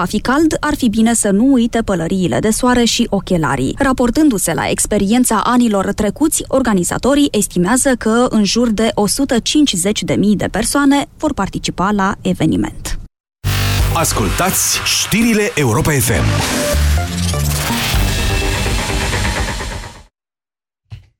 Va fi cald, ar fi bine să nu uite pălăriile de soare și ochelarii. Raportându-se la experiența anilor trecuți, organizatorii estimează că în jur de 150.000 de persoane vor participa la eveniment. Ascultați știrile Europa FM.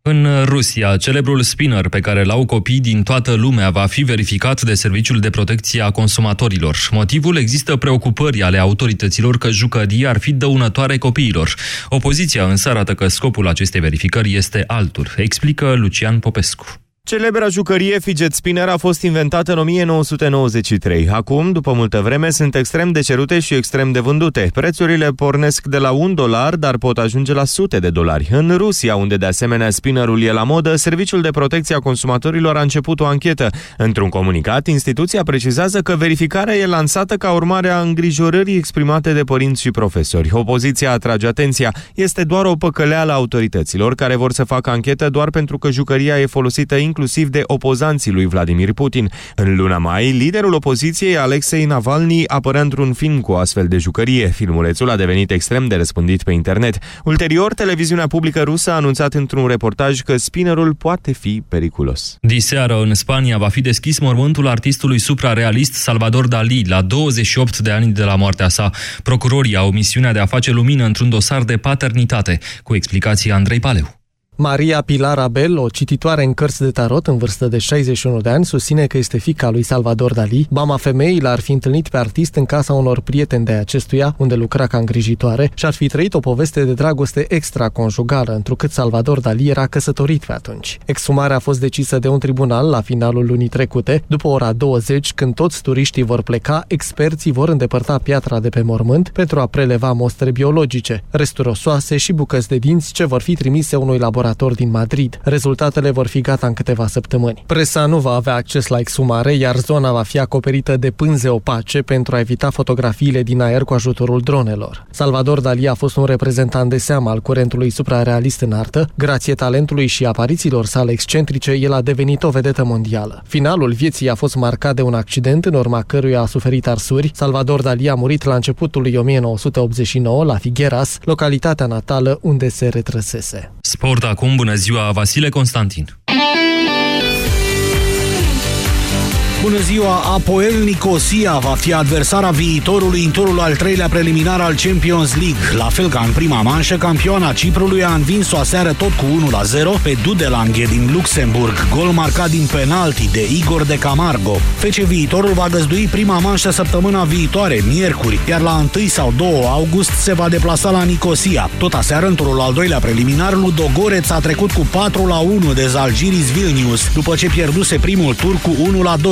În Rusia, celebrul spinner pe care l-au copii din toată lumea va fi verificat de Serviciul de Protecție a Consumatorilor. Motivul există preocupări ale autorităților că jucăria ar fi dăunătoare copiilor. Opoziția însă arată că scopul acestei verificări este altul, explică Lucian Popescu. Celebra jucărie fidget spinner a fost inventată în 1993. Acum, după multă vreme, sunt extrem de cerute și extrem de vândute. Prețurile pornesc de la 1 dolar, dar pot ajunge la sute de dolari. În Rusia, unde de asemenea spinnerul e la modă, Serviciul de Protecție a Consumatorilor a început o anchetă. Într-un comunicat, instituția precizează că verificarea e lansată ca urmare a îngrijorării exprimate de părinți și profesori. Opoziția atrage atenția. Este doar o păcăleală a autorităților care vor să facă anchetă doar pentru că jucăria e folosită inclusiv de opozanții lui Vladimir Putin. În luna mai, liderul opoziției Alexei Navalny apărea într-un film cu astfel de jucărie. Filmulețul a devenit extrem de răspândit pe internet. Ulterior, televiziunea publică rusă a anunțat într-un reportaj că spinnerul poate fi periculos. Diseară, în Spania, va fi deschis mormântul artistului suprarealist Salvador Dali, la 28 de ani de la moartea sa. Procurorii au misiunea de a face lumină într-un dosar de paternitate, cu explicații Andrei Paleu. Maria Pilar Abel, o cititoare în cărți de tarot în vârstă de 61 de ani, susține că este fica lui Salvador Dali. Mama femeii l-ar fi întâlnit pe artist în casa unor prieteni de acestuia, unde lucra ca îngrijitoare, și ar fi trăit o poveste de dragoste extraconjugală, întrucât Salvador Dali era căsătorit pe atunci. Exumarea a fost decisă de un tribunal la finalul lunii trecute. După ora 20, când toți turiștii vor pleca, experții vor îndepărta piatra de pe mormânt pentru a preleva mostre biologice, resturi osoase și bucăți de dinți ce vor fi trimise unui laborator laborator din Madrid. Rezultatele vor fi gata în câteva săptămâni. Presa nu va avea acces la exumare, iar zona va fi acoperită de pânze opace pentru a evita fotografiile din aer cu ajutorul dronelor. Salvador Dali a fost un reprezentant de seamă al curentului suprarealist în artă. Grație talentului și aparițiilor sale excentrice, el a devenit o vedetă mondială. Finalul vieții a fost marcat de un accident în urma căruia a suferit arsuri. Salvador Dali a murit la începutul lui 1989 la Figueras, localitatea natală unde se retrăsese. Sport acum, bună ziua, Vasile Constantin. Bună ziua! Apoel Nicosia va fi adversara viitorului în turul al treilea preliminar al Champions League. La fel ca în prima manșă, campioana Ciprului a învins-o aseară tot cu 1-0 pe Dudelange din Luxemburg, gol marcat din penalti de Igor de Camargo. Fece viitorul va găzdui prima manșă săptămâna viitoare, miercuri, iar la 1 sau 2 august se va deplasa la Nicosia. Tot aseară, în turul al doilea preliminar, Ludogoreț a trecut cu 4-1 de Zalgiris Vilnius, după ce pierduse primul tur cu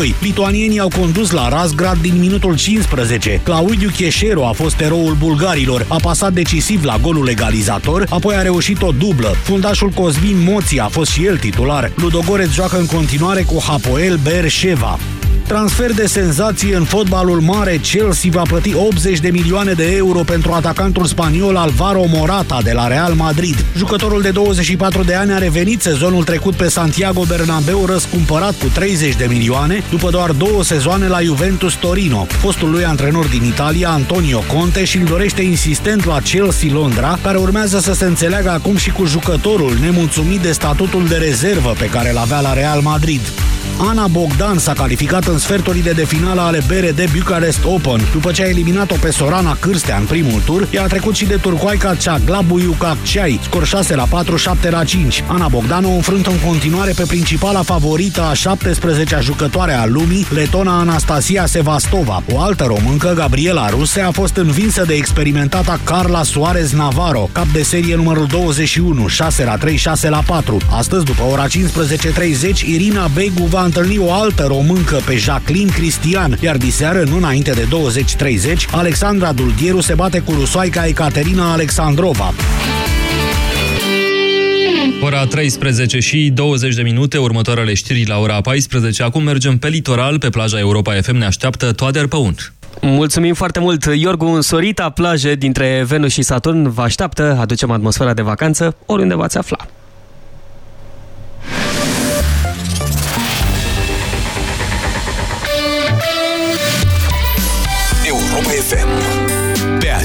1-2. Lituanienii au condus la Razgrad din minutul 15. Claudiu Cheșero a fost eroul bulgarilor, a pasat decisiv la golul egalizator, apoi a reușit o dublă. Fundașul Cosmin Moții a fost și el titular. Ludogoreț joacă în continuare cu Hapoel Berșeva. Transfer de senzație în fotbalul mare, Chelsea va plăti 80 de milioane de euro pentru atacantul spaniol Alvaro Morata de la Real Madrid. Jucătorul de 24 de ani a revenit sezonul trecut pe Santiago Bernabeu răscumpărat cu 30 de milioane, după doar două sezoane la Juventus Torino. Fostul lui antrenor din Italia, Antonio Conte, și îl dorește insistent la Chelsea Londra, care urmează să se înțeleagă acum și cu jucătorul, nemulțumit de statutul de rezervă pe care îl avea la Real Madrid. Ana Bogdan s-a calificat în sferturile de finală ale BRD Bucharest Open. După ce a eliminat-o pe Sorana Cârstea în primul tur, ea a trecut și de turcoaica Ceaglabu Iucacceai, scor 6 la 4, 7 la 5. Ana Bogdan o înfruntă în continuare pe principala favorită a 17-a jucătoare a lumii, letona Anastasia Sevastova. O altă româncă, Gabriela Ruse, a fost învinsă de experimentata Carla Suarez Navarro, cap de serie numărul 21, 6 la 3, 6 la 4. Astăzi, după ora 15.30, Irina Begu va întâlni o altă româncă pe Jacqueline Cristian, iar diseară, nu înainte de 20.30, Alexandra Duldieru se bate cu rusoaica Ecaterina Alexandrova. Ora 13 și 20 de minute, următoarele știri la ora 14. Acum mergem pe litoral, pe plaja Europa FM ne așteaptă Toader Păunt. Mulțumim foarte mult, Iorgu, în Sorita, plaje dintre Venus și Saturn vă așteaptă, aducem atmosfera de vacanță oriunde v-ați afla.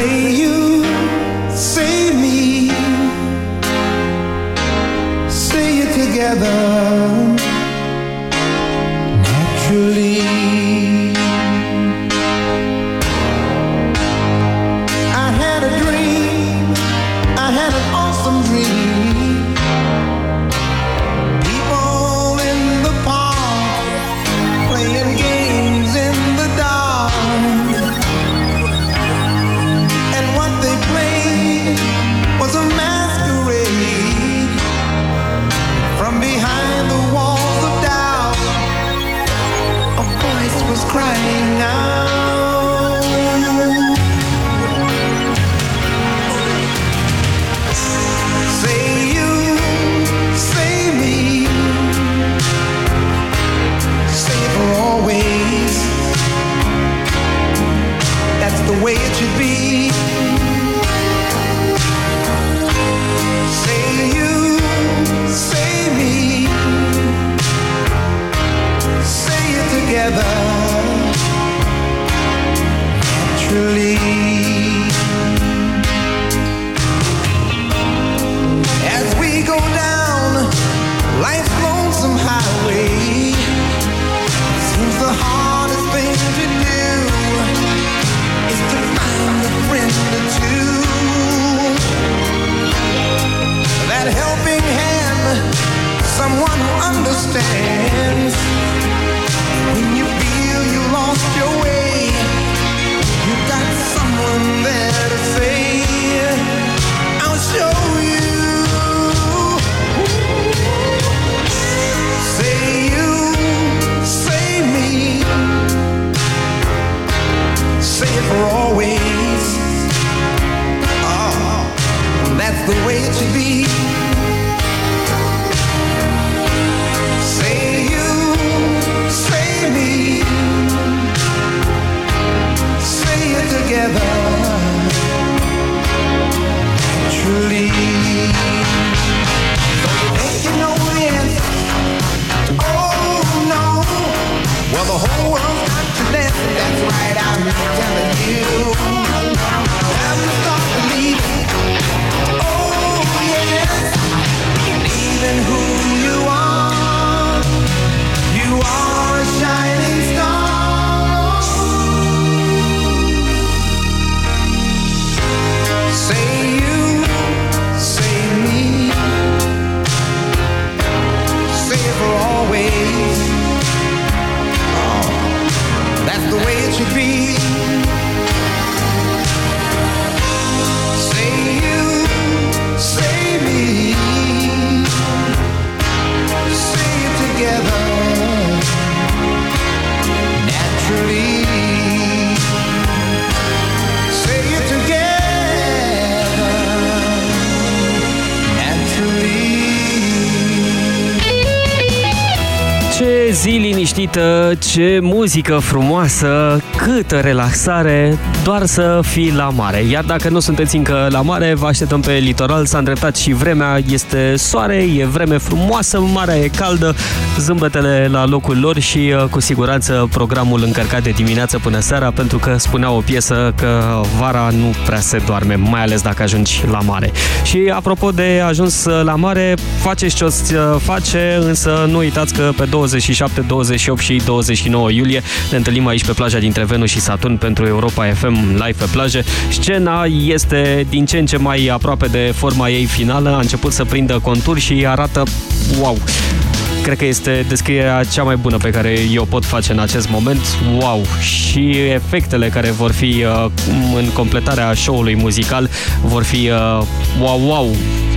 Say you, liniștită, ce muzică frumoasă, câtă relaxare, doar să fii la mare. Iar dacă nu sunteți încă la mare, vă așteptăm pe litoral, s-a îndreptat și vremea, este soare, e vreme frumoasă, marea e caldă, zâmbetele la locul lor și uh, cu siguranță programul încărcat de dimineață până seara, pentru că spunea o piesă că vara nu prea se doarme, mai ales dacă ajungi la mare. Și apropo de ajuns la mare, faceți ce o să face, însă nu uitați că pe 27, 28 și 29 iulie ne întâlnim aici pe plaja dintre Venus și Saturn pentru Europa FM live pe plajă. Scena este din ce în ce mai aproape de forma ei finală, a început să prindă contur și arată wow! Cred că este descrierea cea mai bună pe care eu pot face în acest moment. Wow! Și efectele care vor fi uh, în completarea show-ului muzical vor fi uh, wow, wow!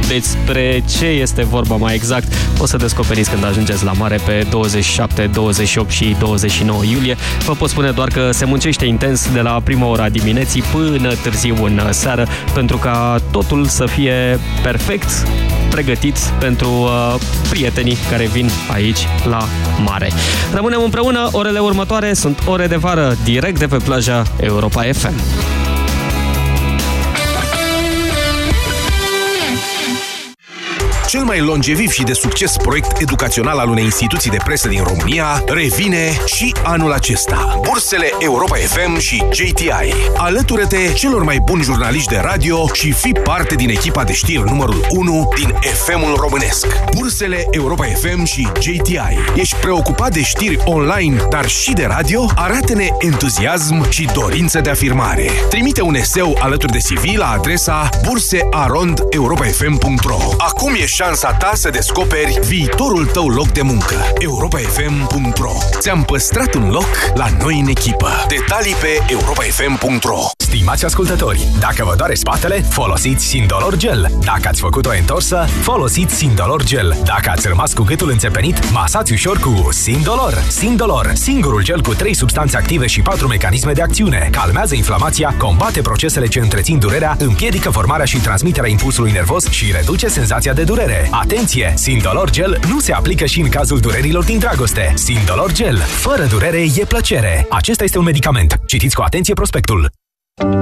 Despre ce este vorba mai exact o să descoperiți când ajungeți la mare pe 27, 28 și 29 iulie. Vă pot spune doar că se muncește intens de la prima ora dimineții până târziu în seară pentru ca totul să fie perfect pregătit pentru uh, prietenii care vin aici la mare. Rămânem împreună, orele următoare sunt ore de vară direct de pe plaja Europa FM. Cel mai longeviv și de succes proiect educațional al unei instituții de presă din România revine și anul acesta. Bursele Europa FM și JTI. Alătură-te celor mai buni jurnaliști de radio și fi parte din echipa de știri numărul 1 din FM-ul românesc. Bursele Europa FM și JTI. Ești preocupat de știri online, dar și de radio? Arată-ne entuziasm și dorință de afirmare. Trimite un eseu alături de CV la adresa bursearondeuropafm.ro Acum e șansa ta să descoperi viitorul tău loc de muncă. europafm.ro Ți-am păstrat un loc la noi în echipă. Detalii pe europafm.ro Stimați ascultători, dacă vă doare spatele, folosiți Sindolor Gel. Dacă ați făcut o întorsă, folosiți Sindolor Gel. Dacă ați rămas cu gâtul înțepenit, masați ușor cu Sindolor. Sindolor, singurul gel cu 3 substanțe active și 4 mecanisme de acțiune. Calmează inflamația, combate procesele ce întrețin durerea, împiedică formarea și transmiterea impulsului nervos și reduce senzația de durere. Atenție! Sindolor Gel nu se aplică și în cazul durerilor din dragoste. Sindolor Gel. Fără durere e plăcere. Acesta este un medicament. Citiți cu atenție prospectul.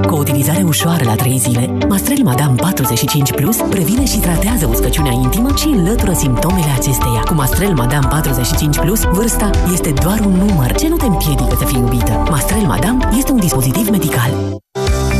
Cu o utilizare ușoară la 3 zile, Mastrel Madame 45 Plus previne și tratează uscăciunea intimă și înlătură simptomele acesteia. Cu Mastrel Madame 45 Plus, vârsta este doar un număr ce nu te împiedică să fii iubită. Mastrel Madame este un dispozitiv medical.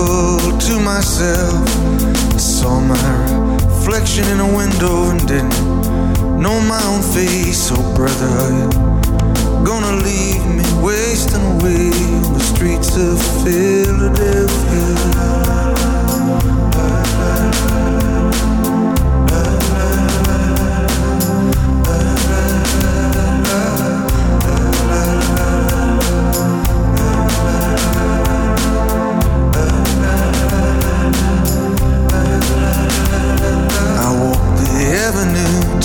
Unrecognizable to myself. I saw my reflection in a window and didn't know my own face. Oh, brother, you gonna leave me wasting away on the streets of I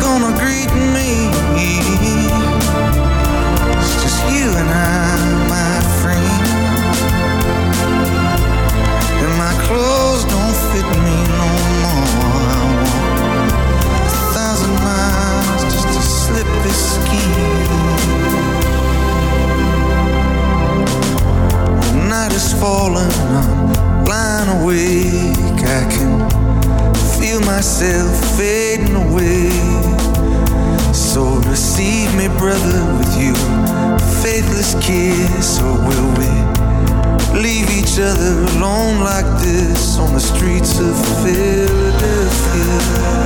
gonna greet me. It's just you and I, on the streets of FM.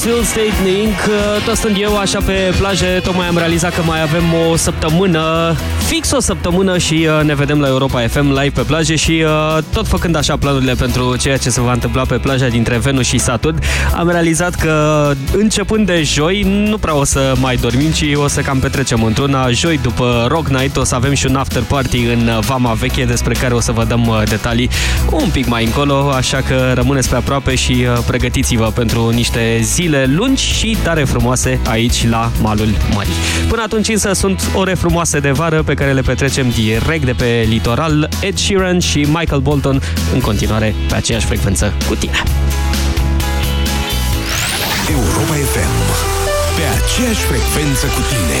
Standing. I'm still standing. Tot stând eu așa pe plaje, tocmai am realizat că mai avem o săptămână, fix o săptămână și uh, ne vedem la Europa FM live pe plaje și uh, tot făcând așa planurile pentru ceea ce se va întâmpla pe plaja dintre Venus și Saturn, am realizat că începând de joi nu prea o să mai dormim, ci o să cam petrecem într-una. Joi după Rock Night o să avem și un after party în uh, Vama Veche despre care o să vă dăm uh, detalii un pic mai încolo, așa că rămâneți pe aproape și uh, pregătiți-vă pentru niște zile lungi și tare frumoase aici la malul mării. Până atunci însă sunt ore frumoase de vară pe care le petrecem direct de pe litoral. Ed Sheeran și Michael Bolton în continuare pe aceeași frecvență cu tine. Europa FM. Pe aceeași frecvență cu tine.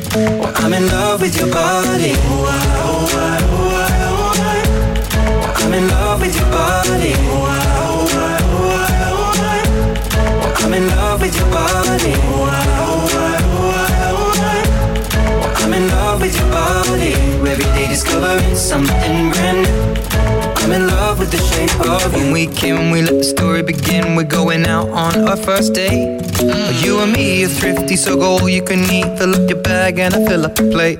I'm in love with your body. I'm in love with your body. I'm in love with your body. I'm in love with your body. Every day discovering something brand new I'm in love with the shape of. When we came, we let the story begin. We're going out on our first date. You and me are thrifty, so go all you can eat. Fill up your bag and I fill up the plate.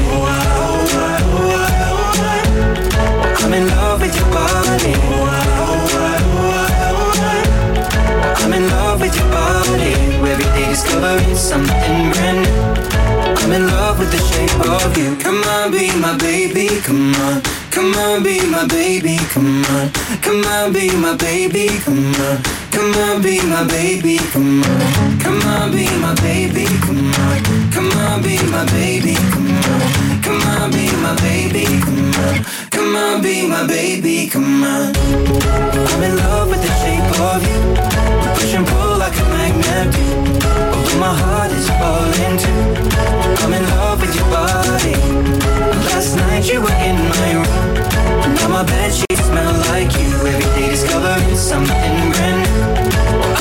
Discovering something brand new. I'm in love with the shape of you. Come on, be my baby. Come on. Come on, be my baby. Come on. Come on, be my baby. Come on. Come on, be my baby. Come on. Come on, be my baby. Come on. Come on, be my baby. Come on. Come on, be my baby. Come on. Come on, be my baby. Come on. I'm in love with the shape of you. Push and pull like a magnet my heart is falling too. I'm in love with your body. Last night you were in my room. Now my bed sheets smell like you. Every day discovering something brand new.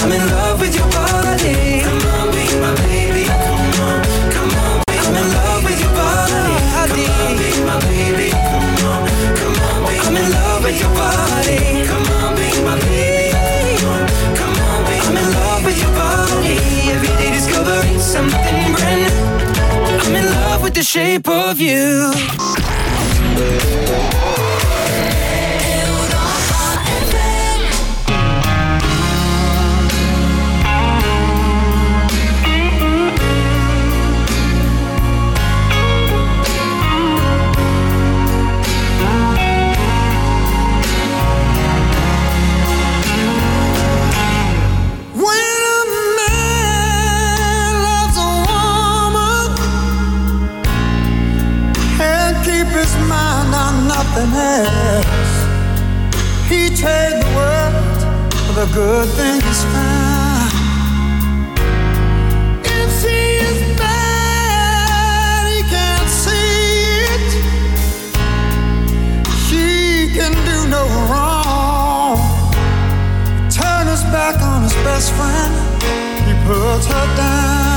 I'm in love with your body. Something brand new. I'm in love with the shape of you. On nothing else. He trade the world for the good things found. If she is bad, he can't see it. She can do no wrong turn his back on his best friend. He puts her down.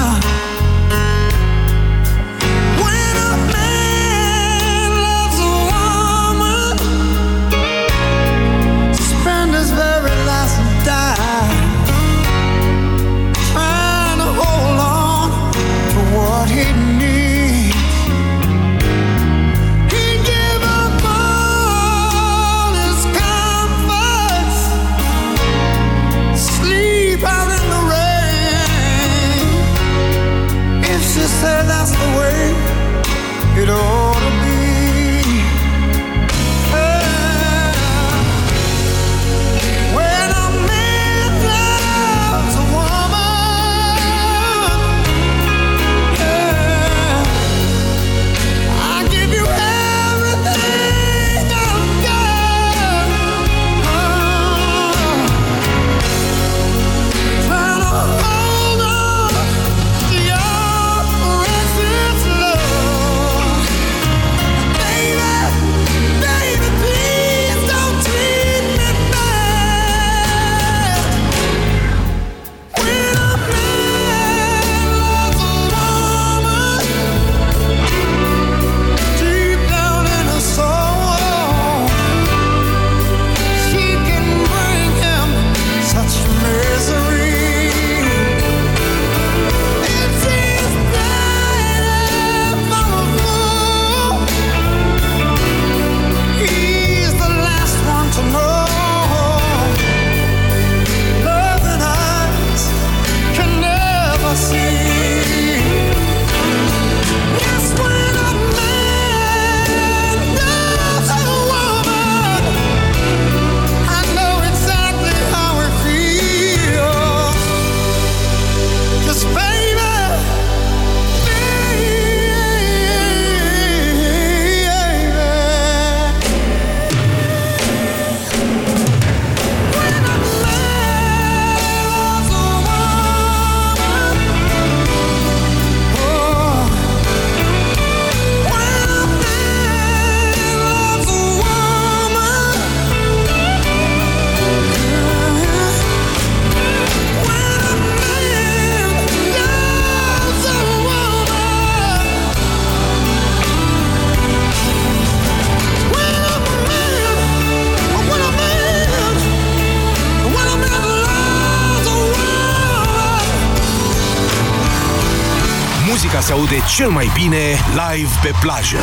aude cel mai bine live pe plajă.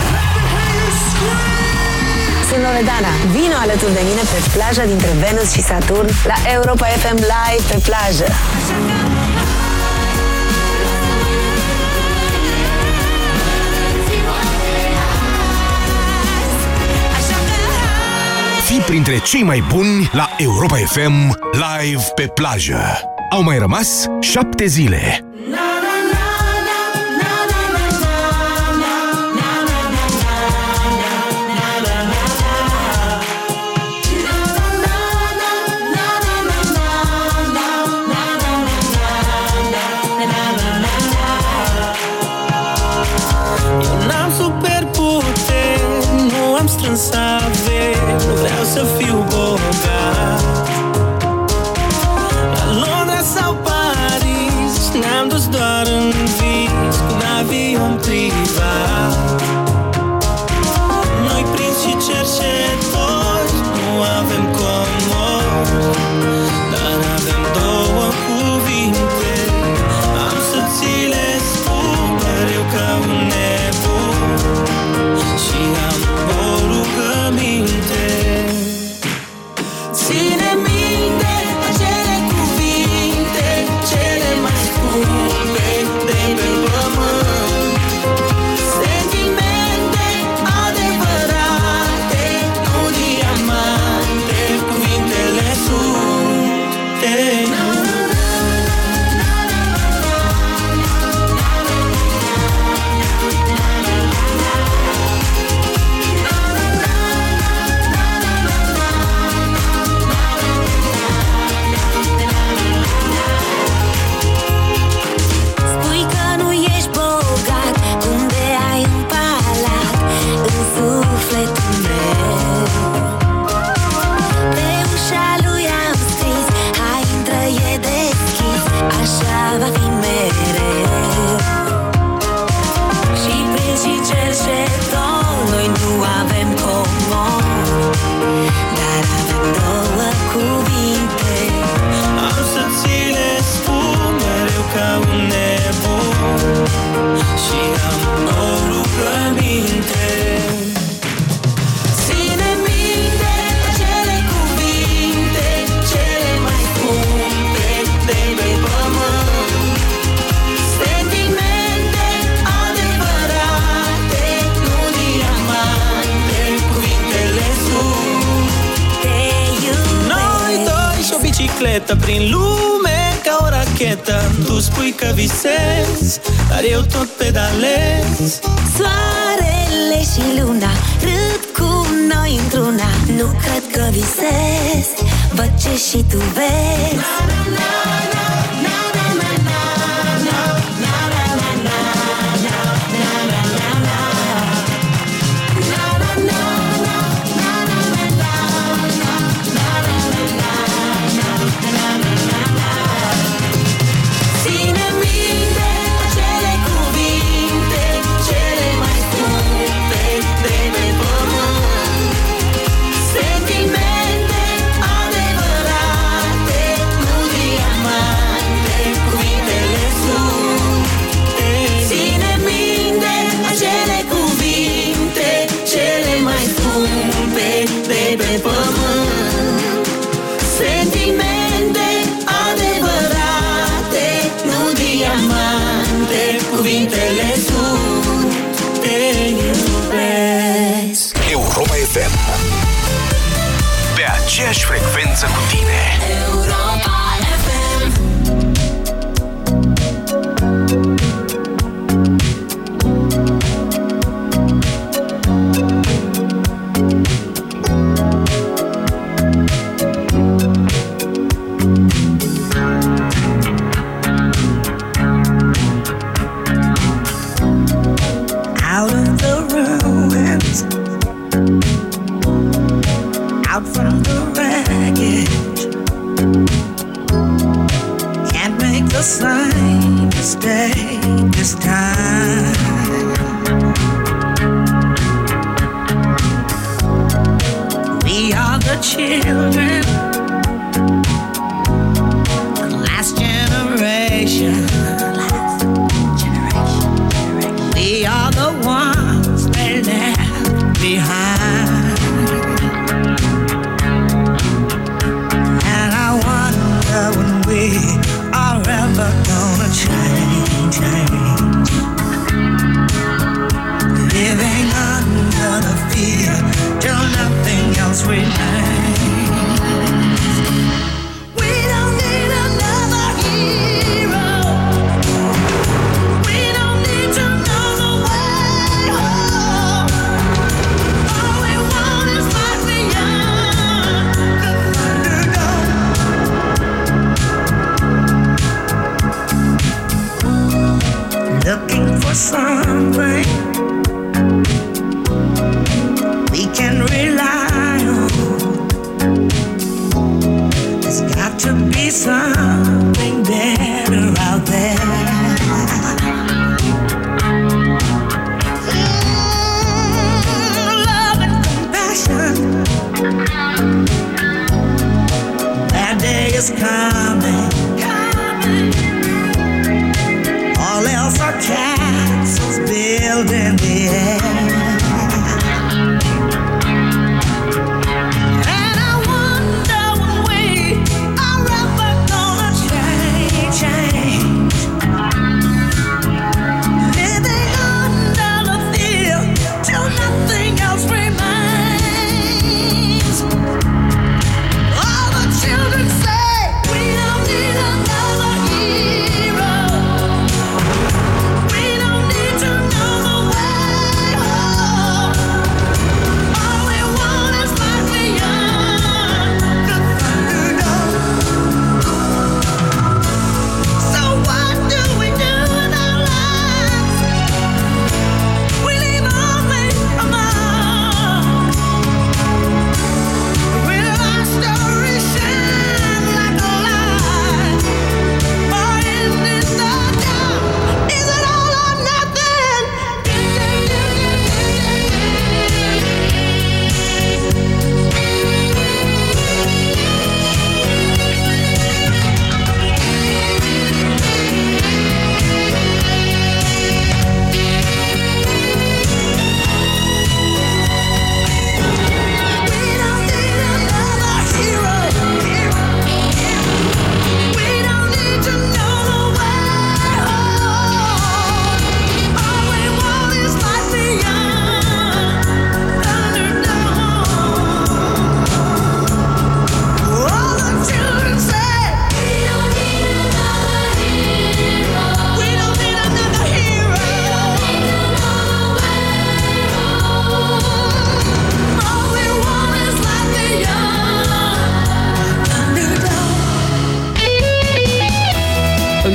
Sunt Loredana. Vino alături de mine pe plaja dintre Venus și Saturn la Europa FM Live pe plajă. Fii printre cei mai buni la Europa FM Live pe plajă. Au mai rămas șapte zile. aceeași frecvență cu tine. Europa.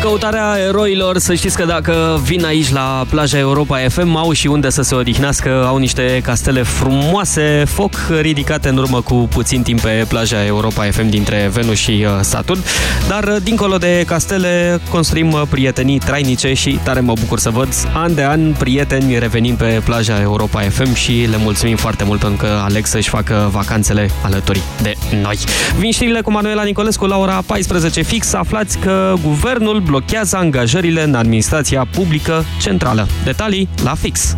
Căutarea eroilor, să știți că dacă vin aici la plaja Europa FM, au și unde să se odihnească, au niște castele frumoase, foc ridicate în urmă cu puțin timp pe plaja Europa FM dintre Venus și uh, Saturn. Dar, uh, dincolo de castele, construim uh, prietenii trainice și tare mă bucur să văd an de an prieteni revenim pe plaja Europa FM și le mulțumim foarte mult pentru că aleg să-și facă vacanțele alături de noi. Vin știrile cu Manuela Nicolescu la ora 14 fix. Aflați că guvernul blochează angajările în administrația publică centrală. Detalii la fix.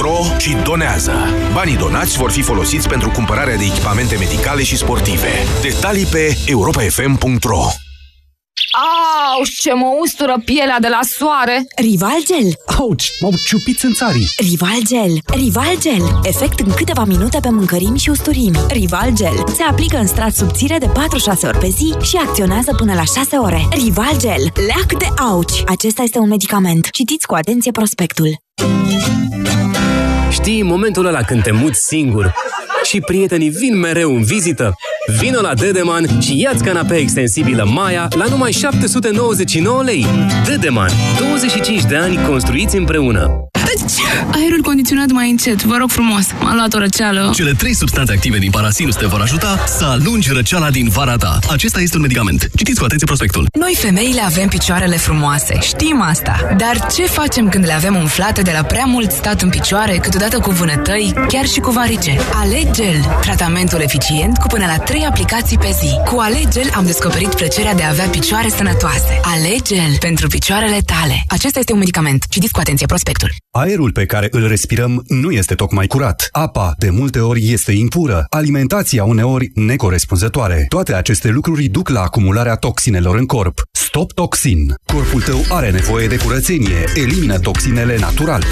și donează. Banii donați vor fi folosiți pentru cumpărarea de echipamente medicale și sportive. Detalii pe europafm.ro Auș, ce mă ustură pielea de la soare! Rival Gel. Auci, m-au ciupit în țarii. Rival Gel. Rival Gel. Efect în câteva minute pe mâncărimi și usturimi. Rival Gel. Se aplică în strat subțire de 4-6 ori pe zi și acționează până la 6 ore. Rival Gel. Leac de auci. Acesta este un medicament. Citiți cu atenție prospectul. Știi momentul ăla când te muți singur și prietenii vin mereu în vizită? Vino la Dedeman și ia-ți canapea extensibilă Maya la numai 799 lei. Dedeman. 25 de ani construiți împreună. Aerul condiționat mai încet, vă rog frumos. M-a luat o răceală. Cele trei substanțe active din parasinus te vor ajuta să alungi răceala din vara ta. Acesta este un medicament. Citiți cu atenție prospectul. Noi femeile avem picioarele frumoase, știm asta. Dar ce facem când le avem umflate de la prea mult stat în picioare, câteodată cu vânătăi, chiar și cu varice? Alegel, tratamentul eficient cu până la 3 aplicații pe zi. Cu Alegel am descoperit plăcerea de a avea picioare sănătoase. Alegel pentru picioarele tale. Acesta este un medicament. Citiți cu atenție prospectul. Aerul pe care îl respirăm nu este tocmai curat. Apa, de multe ori, este impură. Alimentația, uneori, necorespunzătoare. Toate aceste lucruri duc la acumularea toxinelor în corp. Stop Toxin. Corpul tău are nevoie de curățenie. Elimină toxinele natural.